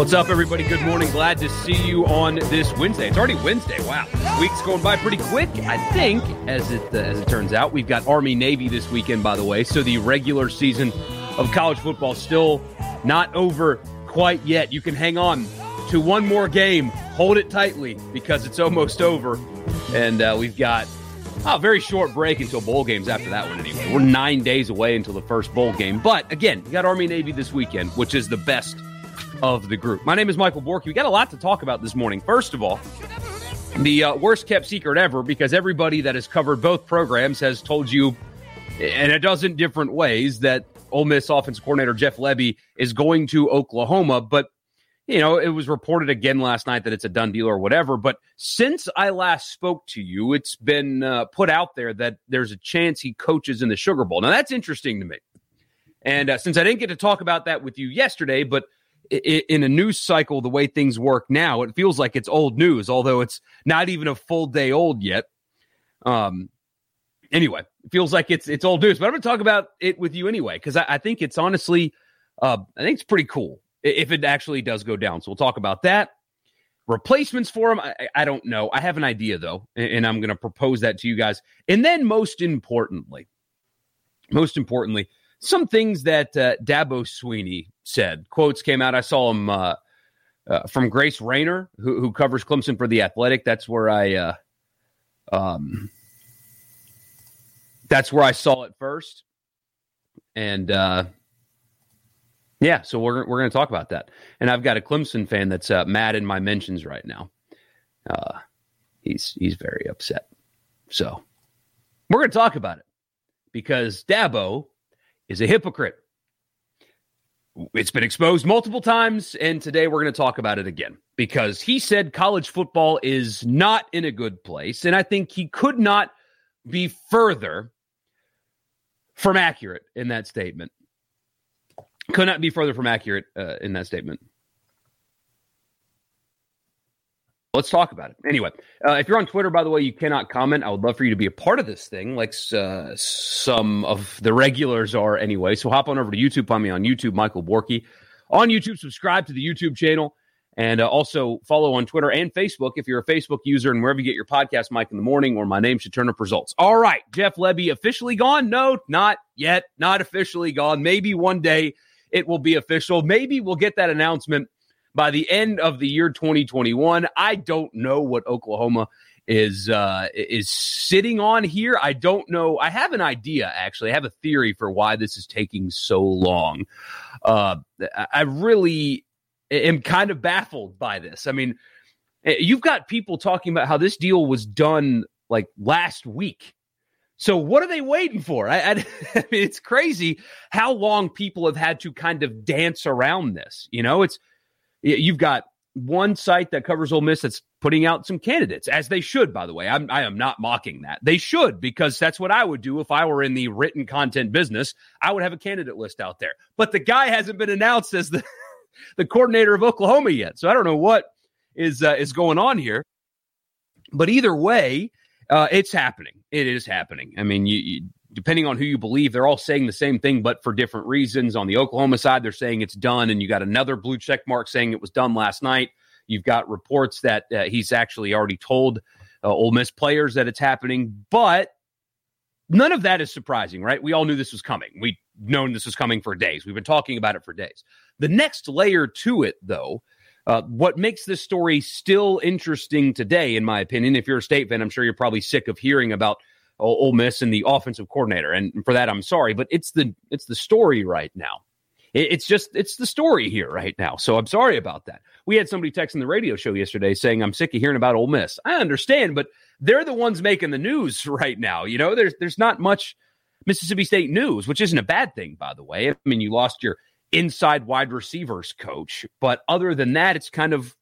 What's up, everybody? Good morning. Glad to see you on this Wednesday. It's already Wednesday. Wow, week's going by pretty quick. I think, as it uh, as it turns out, we've got Army Navy this weekend. By the way, so the regular season of college football still not over quite yet. You can hang on to one more game. Hold it tightly because it's almost over, and uh, we've got a very short break until bowl games after that one. Anyway, we're nine days away until the first bowl game. But again, you got Army Navy this weekend, which is the best of the group. My name is Michael Borky. We got a lot to talk about this morning. First of all, the uh, worst kept secret ever because everybody that has covered both programs has told you in a dozen different ways that Ole Miss offensive coordinator Jeff Lebby is going to Oklahoma. But, you know, it was reported again last night that it's a done deal or whatever. But since I last spoke to you, it's been uh, put out there that there's a chance he coaches in the Sugar Bowl. Now, that's interesting to me. And uh, since I didn't get to talk about that with you yesterday, but in a news cycle, the way things work now, it feels like it's old news, although it's not even a full day old yet. Um, anyway, it feels like it's it's old news, but I'm going to talk about it with you anyway because I, I, think it's honestly, uh, I think it's pretty cool if it actually does go down. So we'll talk about that. Replacements for him, I, I don't know. I have an idea though, and, and I'm going to propose that to you guys. And then, most importantly, most importantly, some things that uh, Dabo Swinney said. Quotes came out. I saw them uh, uh, from Grace Raynor, who, who, covers Clemson for the Athletic. That's where I, uh, um, that's where I saw it first, and uh, yeah, so we're we're going to talk about that. And I've got a Clemson fan that's uh, mad in my mentions right now. Uh, he's he's very upset. So we're going to talk about it because Dabo is a hypocrite. It's been exposed multiple times, and today we're going to talk about it again because he said college football is not in a good place. And I think he could not be further from accurate in that statement. Could not be further from accurate uh, in that statement. Let's talk about it. Anyway, uh, if you're on Twitter, by the way, you cannot comment. I would love for you to be a part of this thing, like uh, some of the regulars are anyway. So hop on over to YouTube, find me on YouTube, Michael Borky. On YouTube, subscribe to the YouTube channel and uh, also follow on Twitter and Facebook if you're a Facebook user and wherever you get your podcast, Mike in the morning, or my name should turn up results. All right, Jeff Lebby officially gone? No, not yet. Not officially gone. Maybe one day it will be official. Maybe we'll get that announcement by the end of the year 2021. I don't know what Oklahoma is uh, is sitting on here. I don't know. I have an idea actually. I have a theory for why this is taking so long. Uh, I really am kind of baffled by this. I mean, eh, you've got people talking about how this deal was done like last week. So what are they waiting for? I, I, I mean, it's crazy how long people have had to kind of dance around this. You know, it's You've got one site that covers Ole Miss that's putting out some candidates, as they should, by the way. I'm, I am not mocking that. They should, because that's what I would do if I were in the written content business. I would have a candidate list out there. But the guy hasn't been announced as the, the coordinator of Oklahoma yet. So I don't know what is, uh, is going on here. But either way, uh, it's happening. It is happening. I mean, you, you depending on who you believe, they're all saying the same thing, but for different reasons. On the Oklahoma side, they're saying it's done, and you got another blue check mark saying it was done last night. You've got reports that uh, he's actually already told uh, Ole Miss players that it's happening, but none of that is surprising, right? We all knew this was coming. We've known this was coming for days. We've been talking about it for days. The next layer to it, though, uh, what makes this story still interesting today, in my opinion, if you're a state fan, I'm sure you're probably sick of hearing about Ole Miss and the offensive coordinator. And for that, I'm sorry, but it's the it's the story right now. it's just it's the story here right now. So I'm sorry about that. We had somebody texting the radio show yesterday saying I'm sick of hearing about Ole Miss. I understand, but they're the ones making the news right now. You know, there's there's not much Mississippi State news, which isn't a bad thing, by the way. I mean, you lost your inside wide receivers coach, but other than that, it's kind of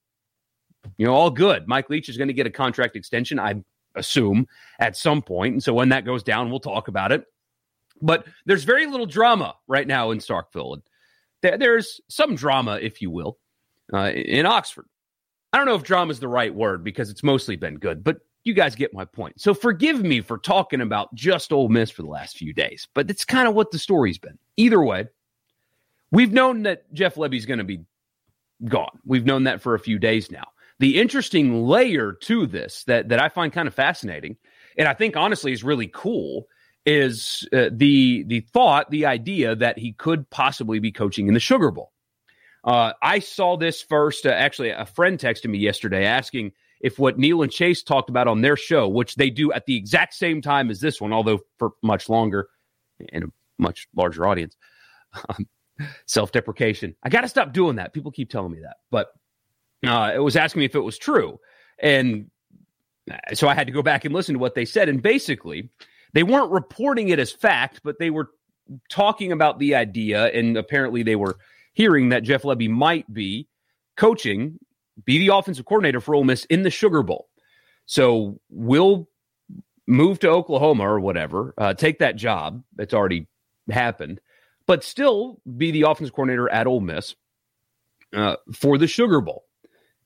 you know all good. Mike Leach is going to get a contract extension, I assume, at some point, and so when that goes down, we'll talk about it. But there's very little drama right now in Starkville, and there's some drama, if you will, uh, in Oxford. I don't know if drama is the right word because it's mostly been good, but you guys get my point. So forgive me for talking about just Ole Miss for the last few days, but it's kind of what the story's been. Either way, we've known that Jeff Lebby's going to be gone. We've known that for a few days now. The interesting layer to this that that I find kind of fascinating, and I think honestly is really cool, is uh, the the thought, the idea that he could possibly be coaching in the Sugar Bowl. Uh, I saw this first. Uh, actually, a friend texted me yesterday asking if what Neil and Chase talked about on their show, which they do at the exact same time as this one, although for much longer and a much larger audience, um, self deprecation. I got to stop doing that. People keep telling me that, but uh, it was asking me if it was true, and so I had to go back and listen to what they said. And basically, they weren't reporting it as fact, but they were talking about the idea, and apparently they were hearing that Jeff Lebby might be coaching, be the offensive coordinator for Ole Miss in the Sugar Bowl. So we'll move to Oklahoma or whatever, uh, take that job that's already happened, but still be the offensive coordinator at Ole Miss uh, for the Sugar Bowl.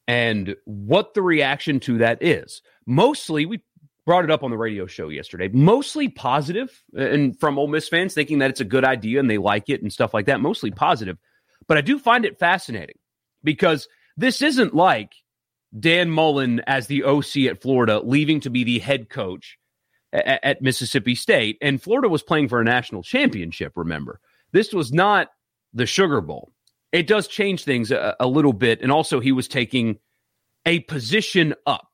And what the reaction to that is. Mostly, we brought it up on the radio show yesterday. Mostly positive, and from Ole Miss fans thinking that it's a good idea and they like it and stuff like that. Mostly positive, but I do find it fascinating because this isn't like Dan Mullen as the OC at Florida leaving to be the head coach at, at Mississippi State, and Florida was playing for a national championship. Remember, this was not the Sugar Bowl. It does change things a, a little bit, and also he was taking a position up,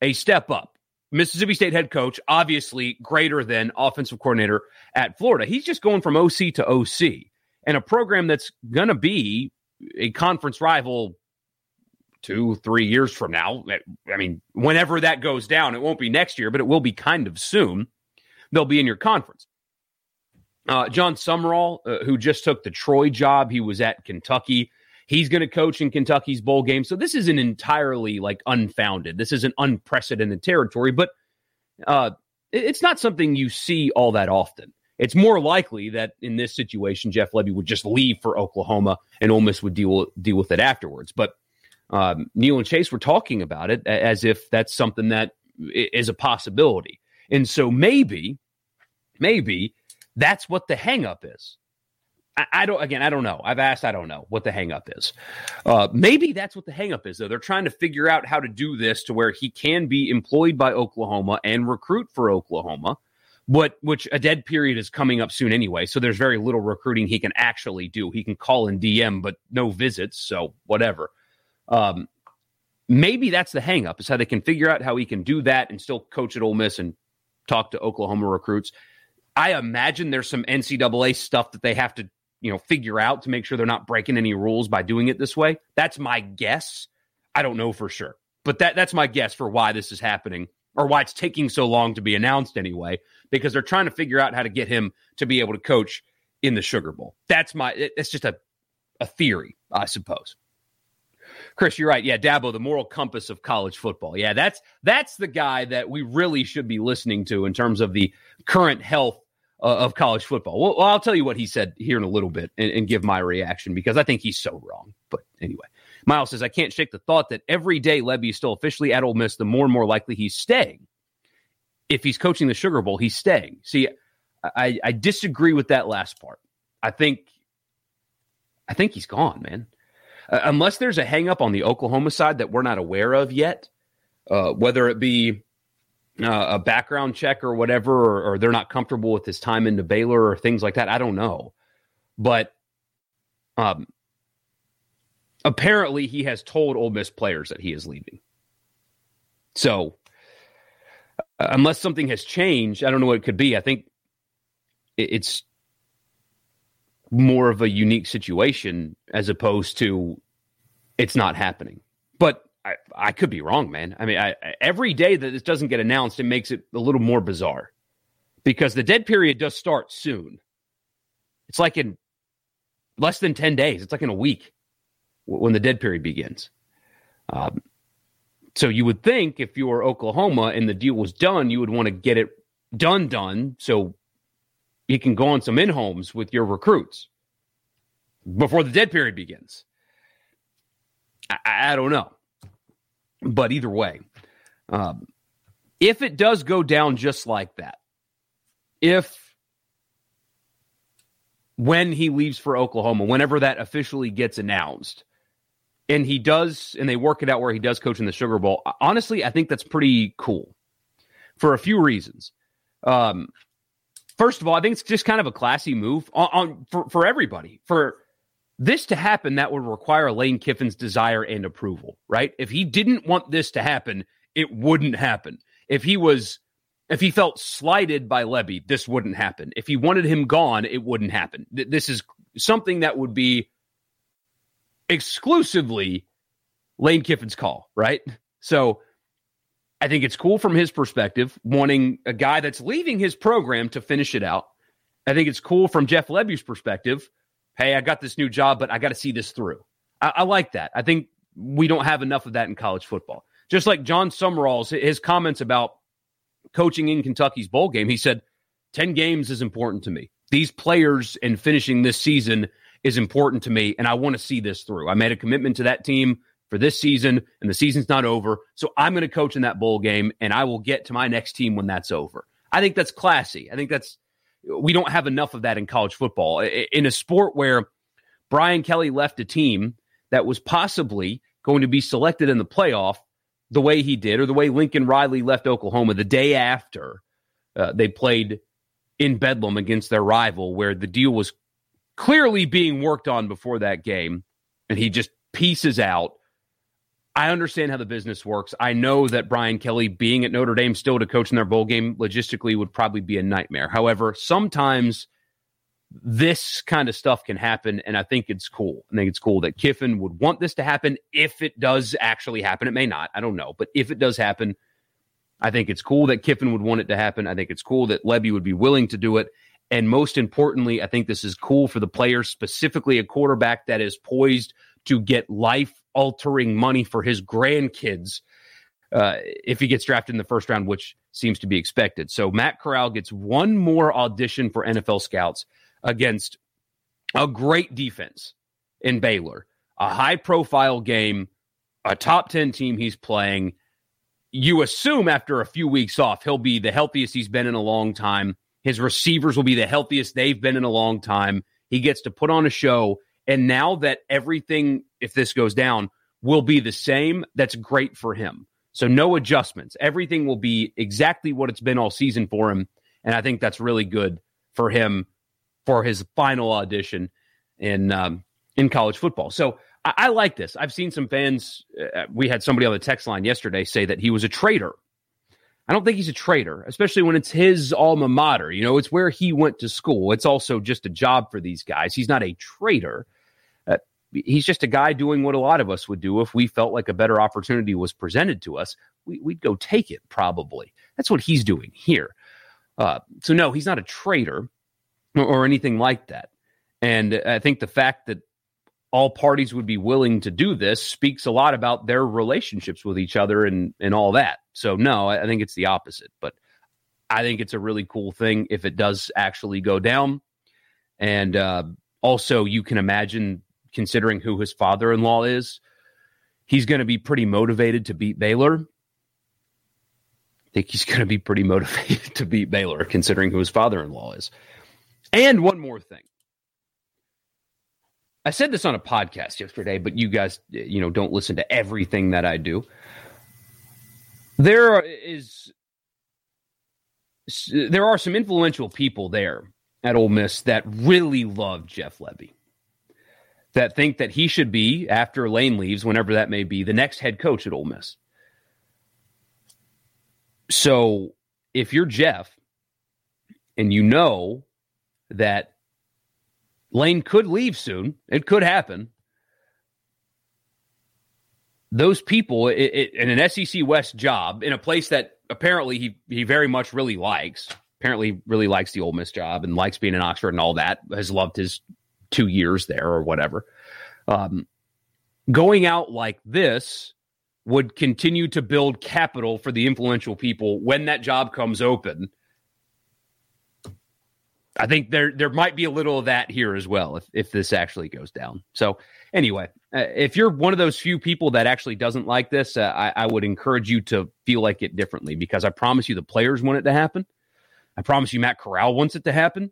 a step up Mississippi State head coach, obviously greater than offensive coordinator at Florida. He's just going from OC to OC and a program that's going to be a conference rival two, three years from now. I mean, whenever that goes down, it won't be next year, but it will be kind of soon. They'll be in your conference. Uh, Jon Sumrall, uh, who just took the Troy job, he was at Kentucky. He's going to coach in Kentucky's bowl game. So this isn't entirely like unfounded. This is an unprecedented territory, but uh, it's not something you see all that often. It's more likely that in this situation, Jeff Lebby would just leave for Oklahoma and Ole Miss would deal deal with it afterwards. But um, Neil and Chase were talking about it as if that's something that is a possibility. And so maybe, maybe that's what the hangup is. I, I, don't. Again, I don't know. I've asked. I don't know what the hangup is. Uh, maybe that's what the hangup is. Though they're trying to figure out how to do this to where he can be employed by Oklahoma and recruit for Oklahoma. But which a dead period is coming up soon anyway. So there's very little recruiting he can actually do. He can call and DM, but no visits. So whatever. Um, maybe that's the hangup is how they can figure out how he can do that and still coach at Ole Miss and talk to Oklahoma recruits. I imagine there's some NCAA stuff that they have to you know figure out to make sure they're not breaking any rules by doing it this way. That's my guess. I don't know for sure, but that that's my guess for why this is happening or why it's taking so long to be announced anyway. Because they're trying to figure out how to get him to be able to coach in the Sugar Bowl. That's my. It's just a a theory, I suppose. Chris, you're right. Yeah, Dabo, the moral compass of college football. Yeah, that's that's the guy that we really should be listening to in terms of the current health uh, of college football. Well, I'll tell you what he said here in a little bit and, and, give my reaction because I think he's so wrong. But anyway, Miles says, I can't shake the thought that every day Lebby is still officially at Ole Miss, the more and more likely he's staying. If he's coaching the Sugar Bowl, he's staying. See, I, I disagree with that last part. I think, I think he's gone, man. Uh, unless there's a hangup on the Oklahoma side that we're not aware of yet, uh, whether it be uh, a background check or whatever, or, or, they're not comfortable with his time into Baylor or things like that. I don't know, but um, apparently he has told Ole Miss players that he is leaving. So uh, unless something has changed, I don't know what it could be. I think it's more of a unique situation as opposed to it's not happening. I, I could be wrong, man. I mean, I, every day that this doesn't get announced, it makes it a little more bizarre because the dead period does start soon. It's like in less than 10 days, it's like in a week when the dead period begins. Um, so you would think if you were Oklahoma and the deal was done, you would want to get it done, done, so you can go on some in homes with your recruits before the dead period begins. I, I don't know. But either way, um, if it does go down just like that, if when he leaves for Oklahoma, whenever that officially gets announced, and he does, and they work it out where he does coach in the Sugar Bowl, honestly, I think that's pretty cool for a few reasons. Um, first of all, I think it's just kind of a classy move on, on for, for everybody. For this to happen, that would require Lane Kiffin's desire and approval, right? If he didn't want this to happen, it wouldn't happen. If he was, if he felt slighted by Lebby, this wouldn't happen. If he wanted him gone, it wouldn't happen. This is something that would be exclusively Lane Kiffin's call, right? So I think it's cool from his perspective, wanting a guy that's leaving his program to finish it out. I think it's cool from Jeff Lebby's perspective hey, I got this new job, but I got to see this through. I, I, like that. I think we don't have enough of that in college football. Just like Jon Sumrall's his comments about coaching in Kentucky's bowl game, he said, 10 games is important to me. These players and finishing this season is important to me, and I want to see this through. I made a commitment to that team for this season, and the season's not over. So I'm going to coach in that bowl game, and I will get to my next team when that's over. I think that's classy. I think that's we don't have enough of that in college football. In a sport where Brian Kelly left a team that was possibly going to be selected in the playoff the way he did, or the way Lincoln Riley left Oklahoma the day after uh, they played in Bedlam against their rival, where the deal was clearly being worked on before that game, and he just pieces out I understand how the business works. I know that Brian Kelly being at Notre Dame still to coach in their bowl game logistically would probably be a nightmare. However, sometimes this kind of stuff can happen, and I think it's cool. I think it's cool that Kiffin would want this to happen if it does actually happen. It may not, I don't know, but if it does happen, I think it's cool that Kiffin would want it to happen. I think it's cool that Lebby would be willing to do it. And most importantly, I think this is cool for the players, specifically a quarterback that is poised to get life altering money for his grandkids uh, if he gets drafted in the first round, which seems to be expected. So Matt Corral gets one more audition for NFL scouts against a great defense in Baylor, a high profile game, a top 10 team he's playing. You assume after a few weeks off, he'll be the healthiest he's been in a long time. His receivers will be the healthiest they've been in a long time. He gets to put on a show and now that everything, if this goes down, will be the same, that's great for him. So no adjustments. Everything will be exactly what it's been all season for him. And I think that's really good for him for his final audition in um, in college football. So I, I, like this. I've seen some fans. Uh, we had somebody on the text line yesterday say that he was a traitor. I don't think he's a traitor, especially when it's his alma mater. You know, it's where he went to school. It's also just a job for these guys. He's not a traitor he's just a guy doing what a lot of us would do if we felt like a better opportunity was presented to us. We, would go take it, probably. That's what he's doing here. Uh, so, no, he's not a traitor or, or anything like that. And I think the fact that all parties would be willing to do this speaks a lot about their relationships with each other and, and all that. So, no, I think it's the opposite. But I think it's a really cool thing if it does actually go down. And uh, also, you can imagine considering who his father in law is, he's going to be pretty motivated to beat Baylor. I think he's going to be pretty motivated to beat Baylor, considering who his father in law is. And one more thing. I said this on a podcast yesterday, but you guys, you know, don't listen to everything that I do. There is there are some influential people there at Ole Miss that really love Jeff Lebby that think that he should be, after Lane leaves, whenever that may be, the next head coach at Ole Miss. So if you're Jeff and you know that Lane could leave soon. It could happen. Those people it, it, in an SEC West job in a place that apparently he he very much really likes. Apparently, really likes the Ole Miss job and likes being in Oxford and all that. Has loved his two years there or whatever. Um, going out like this would continue to build capital for the influential people when that job comes open. I think there there might be a little of that here as well if if this actually goes down. So anyway, uh, if you're one of those few people that actually doesn't like this, uh, I, I would encourage you to feel like it differently because I promise you the players want it to happen. I promise you Matt Corral wants it to happen.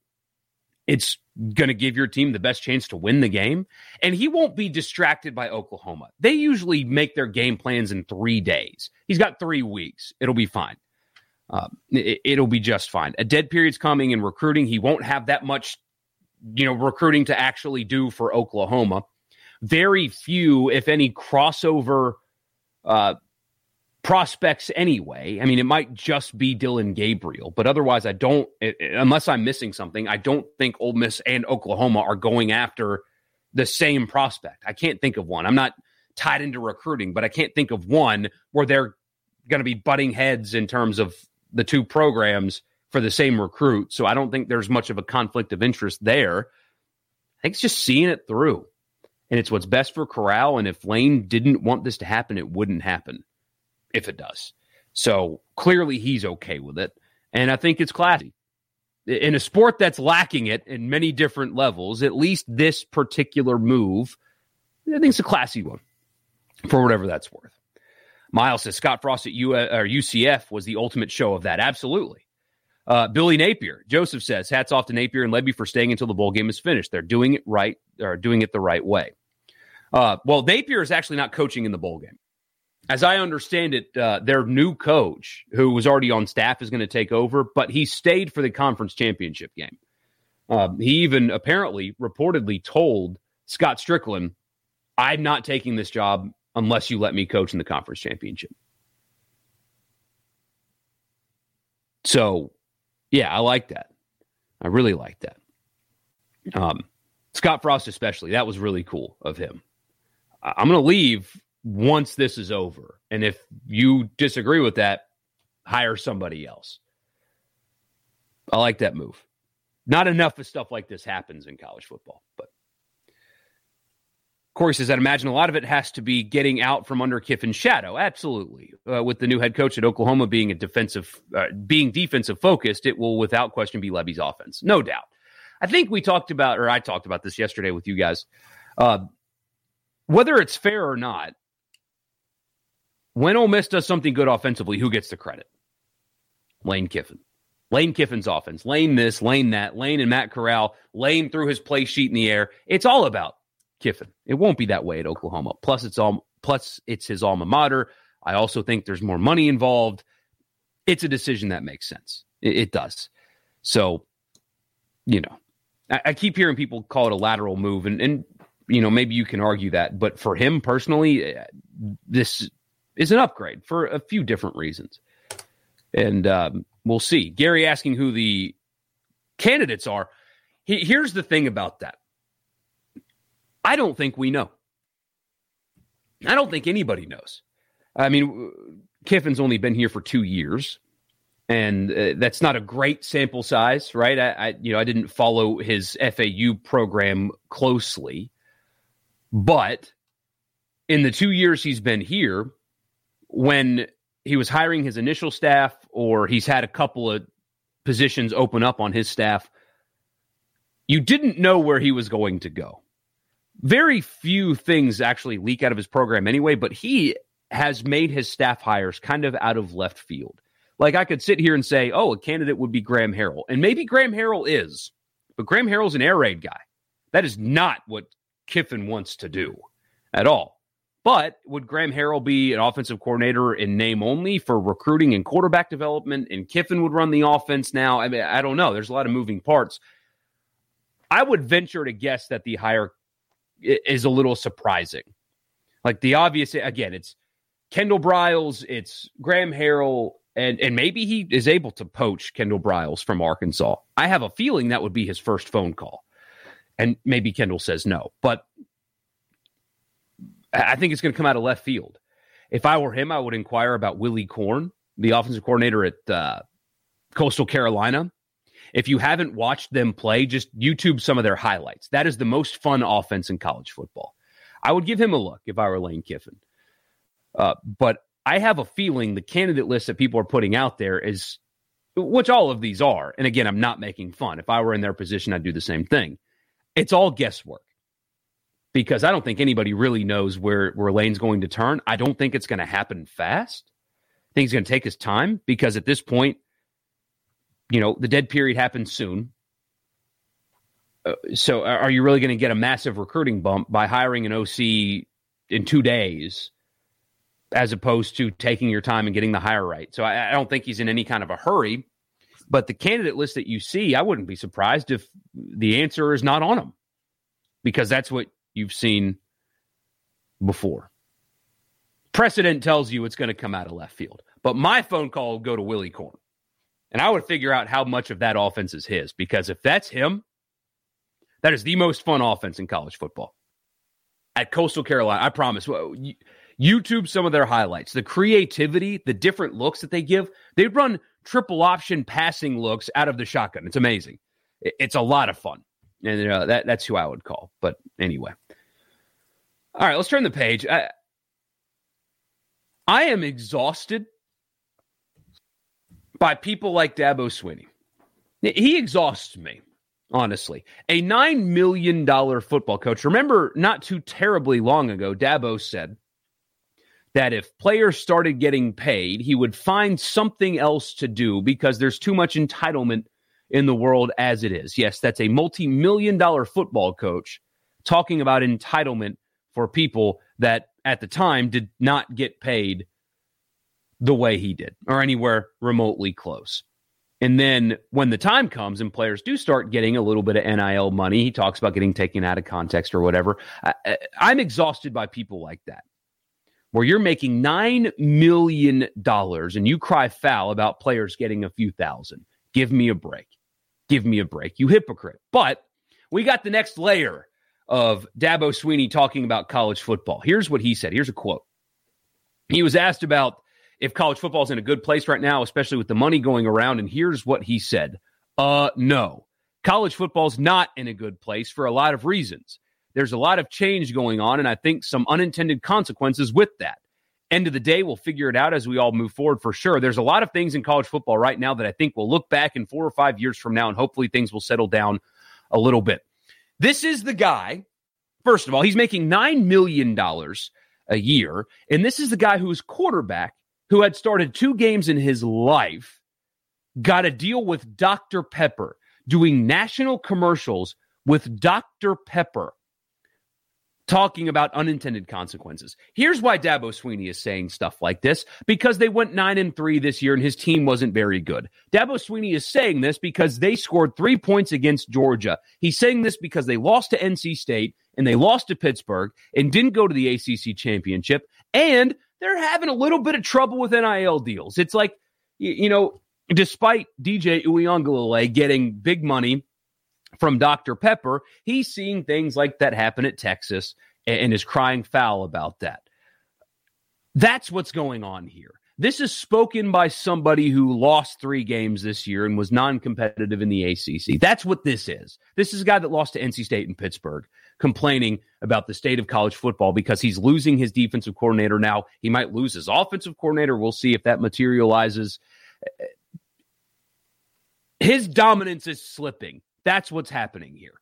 It's going to give your team the best chance to win the game. And he won't be distracted by Oklahoma. They usually make their game plans in three days. He's got three weeks. It'll be fine. Uh, it, will be just fine. A dead period's coming in recruiting. He won't have that much, you know, recruiting to actually do for Oklahoma. Very few, if any, crossover uh, prospects anyway. I mean, it might just be Dillon Gabriel, but otherwise, I don't, it, unless I'm missing something, I don't think Ole Miss and Oklahoma are going after the same prospect. I can't think of one. I'm not tied into recruiting, but I can't think of one where they're going to be butting heads in terms of the two programs for the same recruit. So I don't think there's much of a conflict of interest there. I think it's just seeing it through. And it's what's best for Corral. And if Lane didn't want this to happen, it wouldn't happen if it does. So clearly he's okay with it. And I think it's classy. In a sport that's lacking it in many different levels, at least this particular move, I think it's a classy one for whatever that's worth. Miles says Scott Frost at U- or UCF was the ultimate show of that. Absolutely. Uh, Billy Napier, Joseph says, hats off to Napier and Lebby for staying until the bowl game is finished. They're doing it right, or doing it the right way. Uh, well, Napier is actually not coaching in the bowl game as I understand it, uh, their new coach, who was already on staff, is going to take over, but he stayed for the conference championship game. Um, he even apparently reportedly told Scott Strickland, I'm not taking this job unless you let me coach in the conference championship. So, yeah, I like that. I really like that. Um, Scott Frost, especially, that was really cool of him. I'm going to leave once this is over. And if you disagree with that, hire somebody else. I like that move. Not enough of stuff like this happens in college football, but Corey says, I'd imagine a lot of it has to be getting out from under Kiffin's shadow. Absolutely. Uh, with the new head coach at Oklahoma being a defensive, uh, being defensive focused, it will without question be Lebby's offense. No doubt. I think we talked about, or I talked about this yesterday with you guys. Uh, whether it's fair or not, when Ole Miss does something good offensively, who gets the credit? Lane Kiffin. Lane Kiffin's offense. Lane this, Lane that, Lane and Matt Corral. Lane threw his play sheet in the air. It's all about Kiffin. It won't be that way at Oklahoma. Plus, it's all plus it's his alma mater. I also think there's more money involved. It's a decision that makes sense. It, it does. So, you know, I, I, keep hearing people call it a lateral move, and and you know maybe you can argue that, but for him personally, eh, this is an upgrade for a few different reasons. And um, we'll see. Gary asking who the candidates are. He, here's the thing about that I don't think we know. I don't think anybody knows. I mean, Kiffin's only been here for two years, and uh, that's not a great sample size, right? I, I, you know, I didn't follow his FAU program closely, but in the two years he's been here, when he was hiring his initial staff or he's had a couple of positions open up on his staff, you didn't know where he was going to go. Very few things actually leak out of his program anyway, but he has made his staff hires kind of out of left field. Like I could sit here and say, oh, a candidate would be Graham Harrell. And maybe Graham Harrell is, but Graham Harrell's an air raid guy. That is not what Kiffin wants to do at all. But would Graham Harrell be an offensive coordinator in name only for recruiting and quarterback development? And Kiffin would run the offense now? I mean, I don't know. There's a lot of moving parts. I would venture to guess that the hire is a little surprising. Like the obvious, again, it's Kendall Briles, it's Graham Harrell, and and maybe he is able to poach Kendall Briles from Arkansas. I have a feeling that would be his first phone call. And maybe Kendall says no, but I think it's going to come out of left field. If I were him, I would inquire about Willy Korn, the offensive coordinator at uh, Coastal Carolina. If you haven't watched them play, just YouTube some of their highlights. That is the most fun offense in college football. I would give him a look if I were Lane Kiffin. Uh, but I have a feeling the candidate list that people are putting out there is, which all of these are. And again, I'm not making fun. If I were in their position, I'd do the same thing. It's all guesswork because I don't think anybody really knows where, where Lane's going to turn. I don't think it's going to happen fast. I think he's going to take his time because at this point, you know, the dead period happens soon. Uh, so are you really going to get a massive recruiting bump by hiring an OC in two days as opposed to taking your time and getting the hire right? So I, I don't think he's in any kind of a hurry. But the candidate list that you see, I wouldn't be surprised if the answer is not on them because that's what you've seen before. Precedent tells you it's going to come out of left field. But my phone call will go to Willy Korn. And I would figure out how much of that offense is his because if that's him, that is the most fun offense in college football. At Coastal Carolina, I promise. YouTube some of their highlights, the creativity, the different looks that they give. They run triple option passing looks out of the shotgun. It's amazing. It's a lot of fun, and uh, that that's who I would call. But anyway, all right, let's turn the page. I, I am exhausted by people like Dabo Swinney. He exhausts me honestly. A $9 million football coach. Remember, not too terribly long ago, Dabo said that if players started getting paid, he would find something else to do because there's too much entitlement in the world as it is. Yes, that's a multi million dollar football coach talking about entitlement for people that at the time did not get paid the way he did or anywhere remotely close. And then when the time comes and players do start getting a little bit of NIL money, he talks about getting taken out of context or whatever. I, am exhausted by people like that, where you're making $9 million and you cry foul about players getting a few thousand. Give me a break. Give me a break. You hypocrite. But we got the next layer of Dabo Swinney talking about college football. Here's what he said. Here's a quote. He was asked about if college football is in a good place right now, especially with the money going around. And here's what he said Uh, no. College football's not in a good place for a lot of reasons. There's a lot of change going on, and I think some unintended consequences with that. End of the day, we'll figure it out as we all move forward for sure. There's a lot of things in college football right now that I think we'll look back in four or five years from now, and hopefully things will settle down a little bit. This is the guy, first of all, he's making $9 million a year, and this is the guy who's quarterback who had started two games in his life, got a deal with Dr. Pepper, doing national commercials with Dr. Pepper, talking about unintended consequences. Here's why Dabo Swinney is saying stuff like this because they went 9 and 3 this year and his team wasn't very good. Dabo Swinney is saying this because they scored 3 points against Georgia. He's saying this because they lost to NC State and they lost to Pittsburgh and didn't go to the ACC championship and they're having a little bit of trouble with NIL deals. It's like, you know, despite DJ Uiagalelei getting big money from Dr. Pepper, he's seeing things like that happen at Texas and is crying foul about that. That's what's going on here. This is spoken by somebody who lost three games this year and was non competitive in the ACC. That's what this is. This is a guy that lost to NC State and Pittsburgh complaining about the state of college football because he's losing his defensive coordinator now. He might lose his offensive coordinator. We'll see if that materializes. His dominance is slipping. That's what's happening here.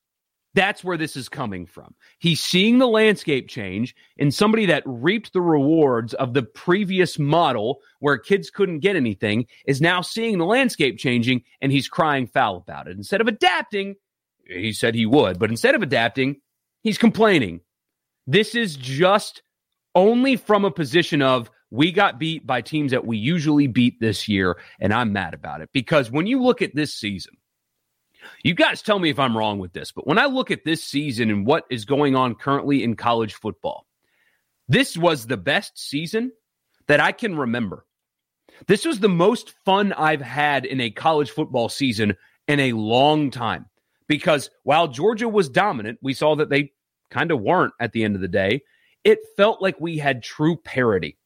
That's where this is coming from. He's seeing the landscape change, and somebody that reaped the rewards of the previous model where kids couldn't get anything is now seeing the landscape changing, and he's crying foul about it. Instead of adapting, he said he would, but instead of adapting, He's complaining. This is just only from a position of we got beat by teams that we usually beat this year, and I'm mad about it. Because when you look at this season, you guys tell me if I'm wrong with this, but when I look at this season and what is going on currently in college football, this was the best season that I can remember. This was the most fun I've had in a college football season in a long time because while Georgia was dominant, we saw that they kind of weren't at the end of the day. It felt like we had true parity.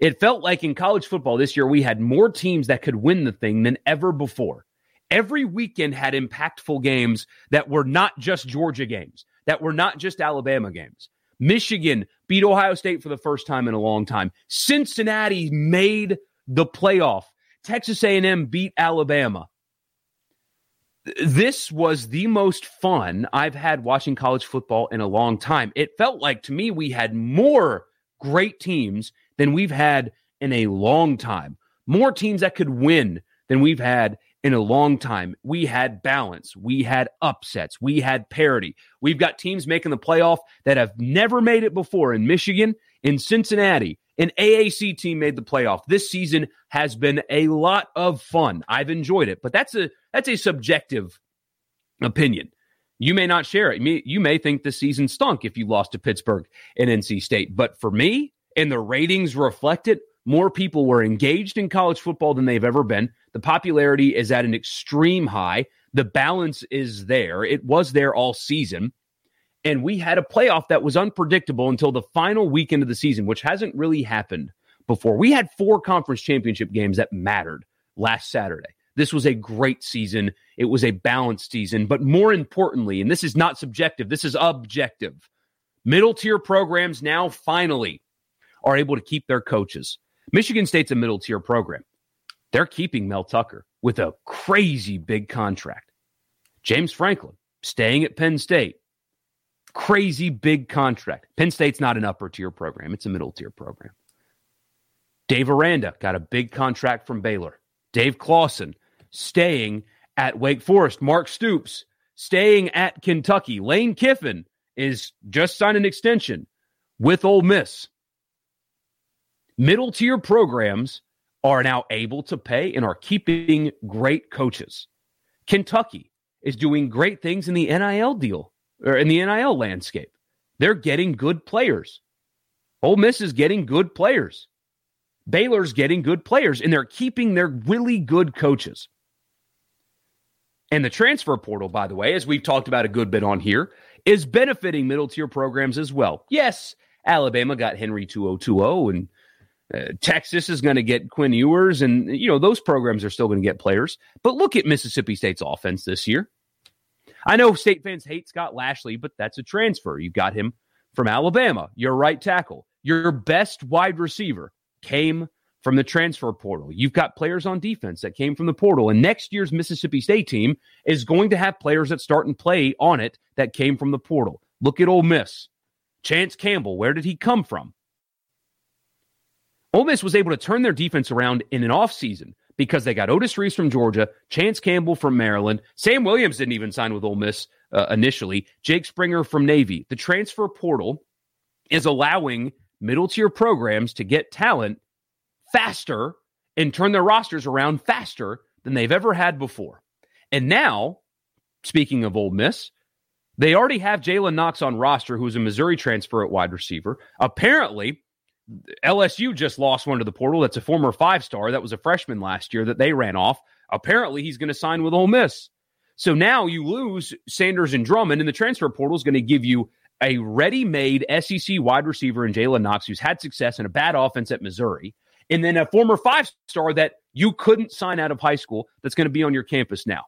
It felt like in college football this year, we had more teams that could win the thing than ever before. Every weekend had impactful games that were not just Georgia games, that were not just Alabama games. Michigan beat Ohio State for the first time in a long time. Cincinnati made the playoff. Texas A&M beat Alabama. This was the most fun I've had watching college football in a long time. It felt like to me we had more great teams than we've had in a long time. More teams that could win than we've had in a long time. We had balance. We had upsets. We had parity. We've got teams making the playoff that have never made it before in Michigan, in Cincinnati. An AAC team made the playoff. This season has been a lot of fun. I've enjoyed it, but that's a that's a subjective opinion. You may not share it. You may think the season stunk if you lost to Pittsburgh and NC State. But for me, and the ratings reflect it, more people were engaged in college football than they've ever been. The popularity is at an extreme high. The balance is there. It was there all season. And we had a playoff that was unpredictable until the final weekend of the season, which hasn't really happened before. We had four conference championship games that mattered last Saturday. This was a great season. It was a balanced season. But more importantly, and this is not subjective, this is objective. Middle tier programs now finally are able to keep their coaches. Michigan State's a middle tier program. They're keeping Mel Tucker with a crazy big contract. James Franklin staying at Penn State. Crazy big contract. Penn State's not an upper tier program, it's a middle tier program. Dave Aranda got a big contract from Baylor. Dave Clawson staying at Wake Forest. Mark Stoops staying at Kentucky. Lane Kiffin is just signed an extension with Ole Miss. Middle tier programs are now able to pay and are keeping great coaches. Kentucky is doing great things in the NIL deal or in the NIL landscape. They're getting good players. Ole Miss is getting good players. Baylor's getting good players, and they're keeping their really good coaches. And the transfer portal, by the way, as we've talked about a good bit on here, is benefiting middle tier programs as well. Yes, Alabama got Henry To'oTo'o and Texas is going to get Quinn Ewers, and you know those programs are still going to get players. But look at Mississippi State's offense this year. I know state fans hate Scott Lashley, but that's a transfer. You got him from Alabama. Your right tackle, your best wide receiver came from the transfer portal. You've got players on defense that came from the portal, and next year's Mississippi State team is going to have players that start and play on it that came from the portal. Look at Ole Miss. Chance Campbell, where did he come from? Ole Miss was able to turn their defense around in an offseason because they got Otis Reese from Georgia, Chance Campbell from Maryland. Sam Williams didn't even sign with Ole Miss uh, initially. Jake Springer from Navy. The transfer portal is allowing middle tier programs to get talent faster and turn their rosters around faster than they've ever had before. And now, speaking of Ole Miss, they already have Jalen Knox on roster, who's a Missouri transfer at wide receiver. Apparently, LSU just lost one to the portal. That's a former five star. That was a freshman last year that they ran off. Apparently, he's going to sign with Ole Miss. So now you lose Sanders and Drummond, and the transfer portal is going to give you a ready made SEC wide receiver in Jalen Knox, who's had success in a bad offense at Missouri, and then a former five star that you couldn't sign out of high school that's going to be on your campus now.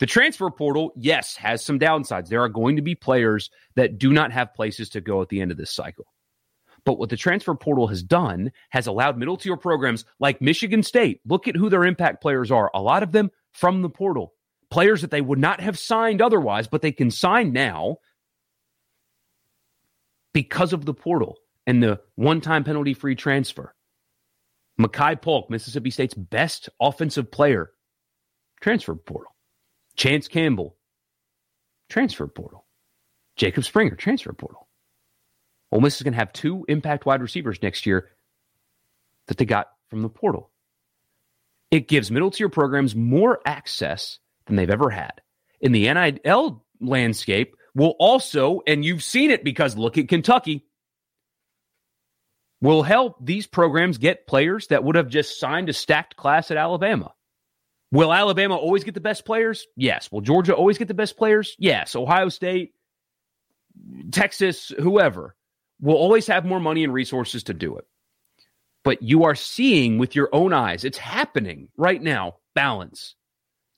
The transfer portal, yes, has some downsides. There are going to be players that do not have places to go at the end of this cycle. But what the transfer portal has done has allowed middle tier programs like Michigan State, look at who their impact players are. A lot of them from the portal, players that they would not have signed otherwise, but they can sign now because of the portal and the one time penalty free transfer. Makai Polk, Mississippi State's best offensive player, transfer portal. Chance Campbell, transfer portal. Jacob Springer, transfer portal. Ole Miss is going to have two impact wide receivers next year that they got from the portal. It gives middle tier programs more access than they've ever had. In the NIL landscape, will also, and you've seen it because look at Kentucky, will help these programs get players that would have just signed a stacked class at Alabama. Will Alabama always get the best players? Yes. Will Georgia always get the best players? Yes. Ohio State, Texas, whoever will always have more money and resources to do it. But you are seeing with your own eyes, it's happening right now. Balance.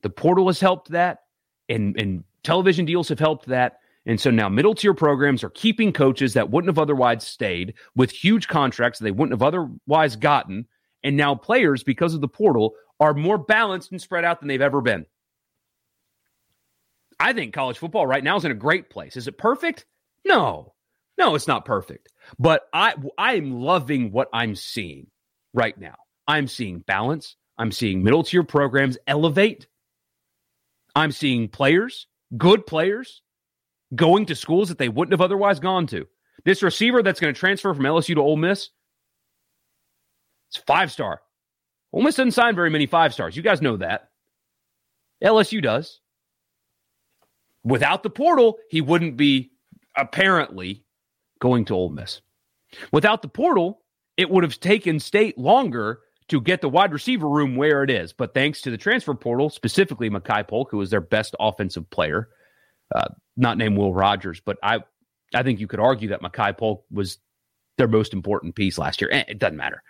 The portal has helped that, and, and television deals have helped that. And so now middle tier programs are keeping coaches that wouldn't have otherwise stayed with huge contracts they wouldn't have otherwise gotten. And now players, because of the portal, are more balanced and spread out than they've ever been. I think college football right now is in a great place. Is it perfect? No. No, it's not perfect. But I I'm loving what I'm seeing right now. I'm seeing balance. I'm seeing middle tier programs elevate. I'm seeing players, good players, going to schools that they wouldn't have otherwise gone to. This receiver that's going to transfer from LSU to Ole Miss, it's five star. Ole Miss doesn't sign very many five stars. You guys know that. LSU does. Without the portal, he wouldn't be apparently going to Ole Miss. Without the portal, it would have taken state longer to get the wide receiver room where it is. But thanks to the transfer portal, specifically Makai Polk, who was their best offensive player, uh, not named Will Rogers, but I, I think you could argue that Makai Polk was their most important piece last year. Eh, it doesn't matter.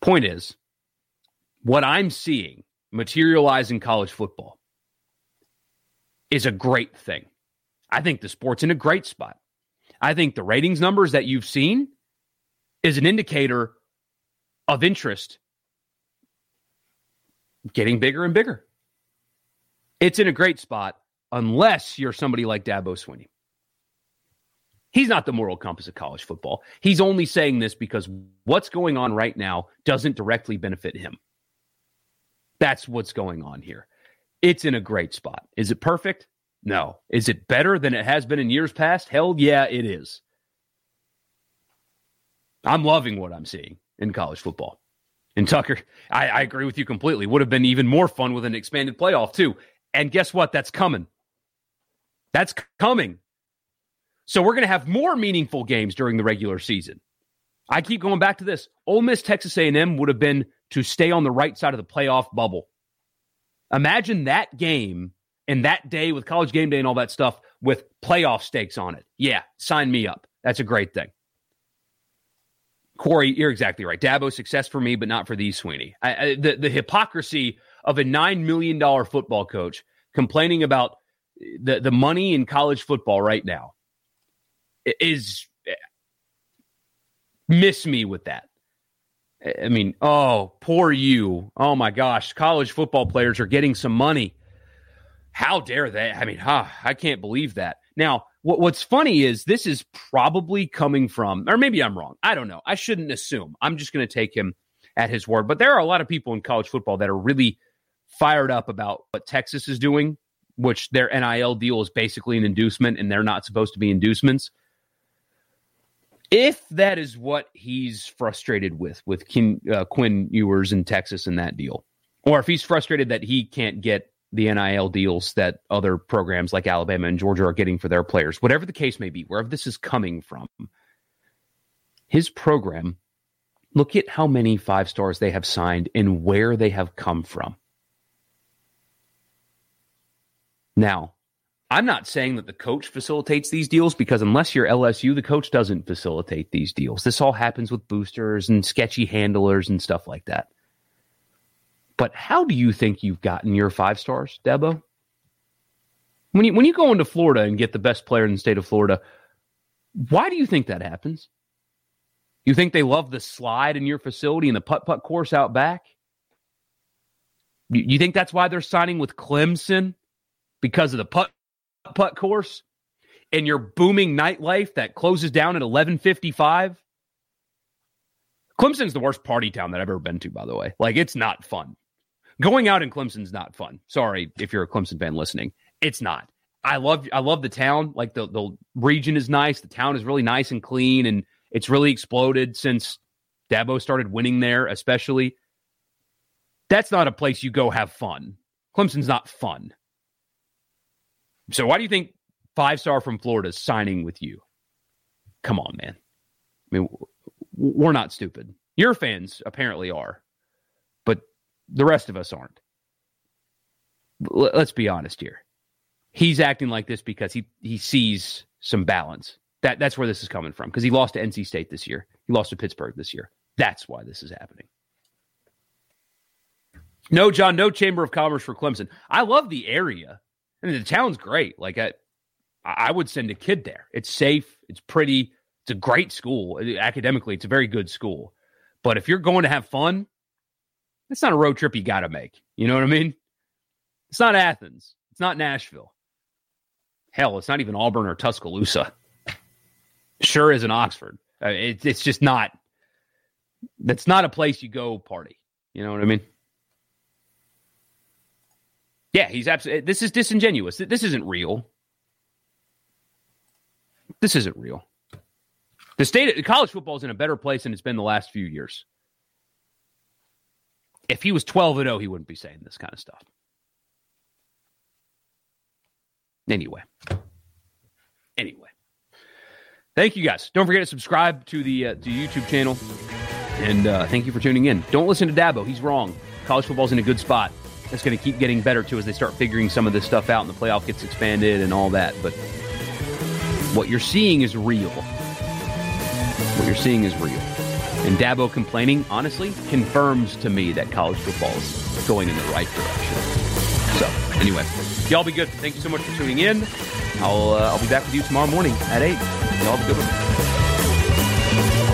Point is, what I'm seeing materialize in college football is a great thing. I think the sport's in a great spot. I think the ratings numbers that you've seen is an indicator of interest getting bigger and bigger. It's in a great spot unless you're somebody like Dabo Swinney. He's not the moral compass of college football. He's only saying this because what's going on right now doesn't directly benefit him. That's what's going on here. It's in a great spot. Is it perfect? No. Is it better than it has been in years past? Hell yeah, it is. I'm loving what I'm seeing in college football. And Tucker, I, I agree with you completely. Would have been even more fun with an expanded playoff, too. And guess what? That's coming. That's coming. So we're going to have more meaningful games during the regular season. I keep going back to this. Ole Miss, Texas A&M would have been to stay on the right side of the playoff bubble. Imagine that game and that day with college game day and all that stuff with playoff stakes on it. Yeah, sign me up. That's a great thing. Corey, you're exactly right. Dabo success for me, but not for these Swinney. I, I, the the hypocrisy of a nine million dollar football coach complaining about the the money in college football right now is eh, miss me with that. I mean, oh, poor you. Oh my gosh, college football players are getting some money. How dare they? I mean, huh, I can't believe that. Now, what, what's funny is this is probably coming from, or maybe I'm wrong. I don't know. I shouldn't assume. I'm just going to take him at his word. But there are a lot of people in college football that are really fired up about what Texas is doing, which their NIL deal is basically an inducement, and they're not supposed to be inducements. If that is what he's frustrated with, with uh, Quinn Ewers in Texas and that deal, or if he's frustrated that he can't get the NIL deals that other programs like Alabama and Georgia are getting for their players, whatever the case may be, wherever this is coming from, his program, look at how many five stars they have signed and where they have come from. Now, I'm not saying that the coach facilitates these deals because unless you're LSU, the coach doesn't facilitate these deals. This all happens with boosters and sketchy handlers and stuff like that. But how do you think you've gotten your five stars, Dabo? When you when you go into Florida and get the best player in the state of Florida, why do you think that happens? You think they love the slide in your facility and the putt putt course out back? You, you think that's why they're signing with Clemson because of the putt putt course and your booming nightlife that closes down at 11:55 Clemson's the worst party town that I've ever been to by the way like it's not fun going out in Clemson's not fun. Sorry if you're a Clemson fan listening. It's not. I love I love the town. Like the the region is nice. The town is really nice and clean and it's really exploded since Dabo started winning there especially. That's not a place you go have fun. Clemson's not fun. So why do you think five star from Florida is signing with you? Come on, man. I mean, we're not stupid. Your fans apparently are, the rest of us aren't. let's be honest here. He's acting like this because he he sees some balance. That that's where this is coming from because he lost to NC State this year. He lost to Pittsburgh this year. That's why this is happening. No, John, no Chamber of Commerce for Clemson. I love the area. I mean, the town's great. Like I, I would send a kid there. It's safe. It's pretty. It's a great school. Academically, it's a very good school. But if you're going to have fun, it's not a road trip you got to make. You know what I mean? It's not Athens. It's not Nashville. Hell, it's not even Auburn or Tuscaloosa. Sure isn't Oxford. Uh, it, it's just not. That's not a place you go party. You know what I mean? Yeah, he's absolutely. This is disingenuous. This isn't real. This isn't real. The state of college football is in a better place than it's been the last few years. If he was 12 and 0, he wouldn't be saying this kind of stuff. Anyway. Anyway. Thank you guys. Don't forget to subscribe to the uh, to YouTube channel. And uh, thank you for tuning in. Don't listen to Dabo. He's wrong. College football's in a good spot. It's going to keep getting better too as they start figuring some of this stuff out and the playoff gets expanded and all that. But what you're seeing is real. What you're seeing is real. And Dabo complaining, honestly, confirms to me that college football is going in the right direction. So, anyway, y'all be good. Thank you so much for tuning in. I'll uh, I'll be back with you tomorrow morning at eight. Y'all have a good one.